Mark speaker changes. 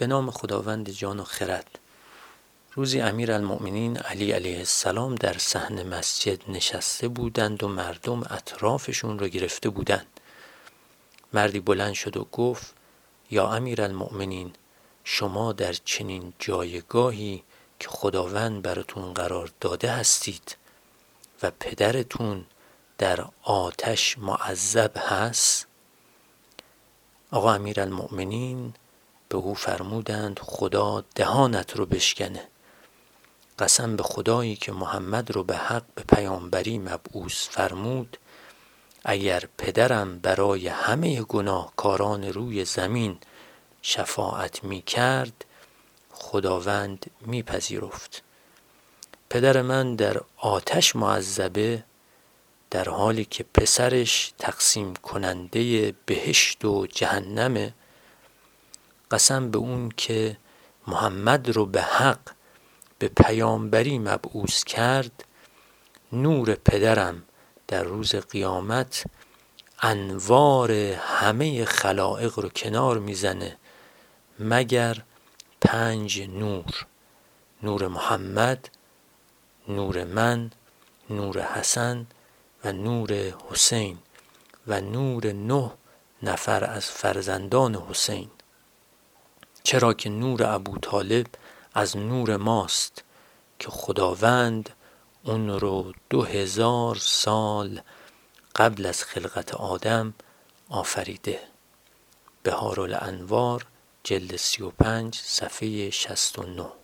Speaker 1: به نام خداوند جان و خرد. روزی امیر المؤمنین علی علیه السلام در صحن مسجد نشسته بودند و مردم اطرافشون رو گرفته بودند. مردی بلند شد و گفت یا امیر المؤمنین شما در چنین جایگاهی که خداوند براتون قرار داده هستید و پدرتون در آتش معذب هست؟ آقا امیر المؤمنین به او فرمودند خدا دهانت رو بشکنه. قسم به خدایی که محمد رو به حق به پیامبری مبعوث فرمود اگر پدرم برای همه گناهکاران روی زمین شفاعت می کرد خداوند میپذیرفت. پدر من در آتش معذبه در حالی که پسرش تقسیم کننده بهشت و جهنمه قسم به اون که محمد رو به حق به پیامبری مبعوث کرد نور پدرم در روز قیامت انوار همه خلائق رو کنار می‌زنه مگر پنج نور. نور محمد نور من نور حسن و نور حسین و نور نه نفر از فرزندان حسین. چرا که نور ابو طالب از نور ماست که خداوند اون رو دو هزار سال قبل از خلقت آدم آفریده. بهار الانوار جلد سی و پنج صفحه شست و نه.